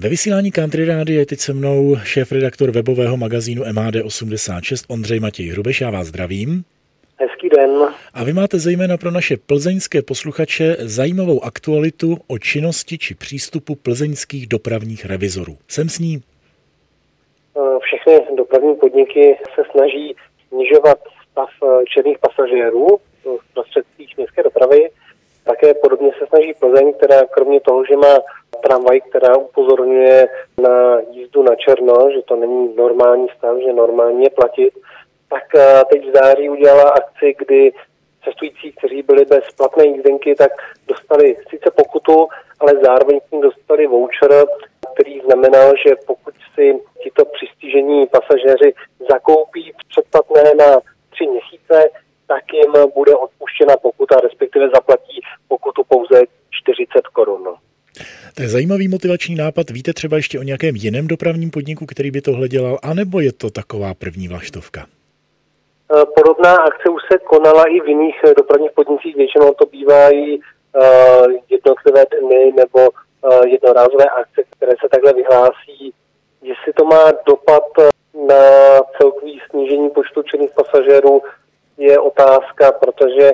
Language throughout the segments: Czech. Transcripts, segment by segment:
Ve vysílání Country Rády je teď se mnou šéf-redaktor webového magazínu MAD86 Ondřej Matěj Hrubeš. Já vás zdravím. Hezký den. A vy máte zejména pro naše plzeňské posluchače zajímavou aktualitu o činnosti či přístupu plzeňských dopravních revizorů. Jsem s ní? Všechny dopravní podniky se snaží snižovat stav černých pasažérů v prostředcích městské dopravy. Také podobně se snaží Plzeň, která kromě toho, že má tramvaj, která upozorňuje na jízdu na černo, že to není normální stav, že normálně je platit, tak eh, teď v září udělala akci, kdy cestující, kteří byli bez platné jízdenky, tak dostali sice pokutu, ale zároveň s ním dostali voucher, který znamenal, že pokud si tito přistižení pasažéři zakoupí předplatné na tři měsíce, tak jim bude odpuštěna pokuta, respektive zaplatí To je zajímavý motivační nápad. Víte třeba ještě o nějakém jiném dopravním podniku, který by tohle dělal, anebo je to taková první vlaštovka? Eh, podobná akce už se konala i v jiných eh, dopravních podnicích, většinou to bývají uh, jednotlivé dny nebo jednorázové akce, které se takhle vyhlásí. Jestli to má dopad na celkový snížení počtu činných pasažérů, je otázka, protože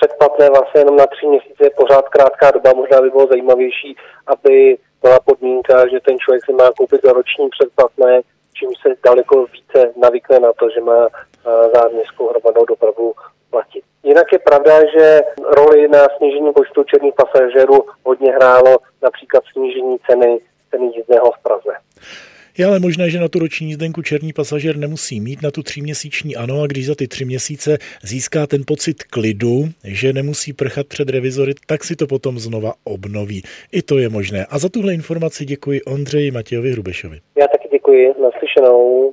předplatné vlastně jenom na tři měsíce je pořád krátká doba, možná by bylo zajímavější, aby byla podmínka, že ten člověk si má koupit za roční předplatné, čím se daleko více navykne na to, že má za městskou hromadnou dopravu platit. Jinak je pravda, že roli na snížení počtu černých pasažérů hodně hrálo například snížení ceny, ceny jízdného v Praze. Je ale možné, že na tu roční jízdenku černý pasažér nemusí mít, na tu tříměsíční ano, a když za ty tři měsíce získá ten pocit klidu, že nemusí prchat před revizory, tak si to potom znova obnoví. I to je možné. A za tuhle informaci děkuji Ondřeji Matějovi Hrubešovi. Já taky děkuji. Naslyšenou.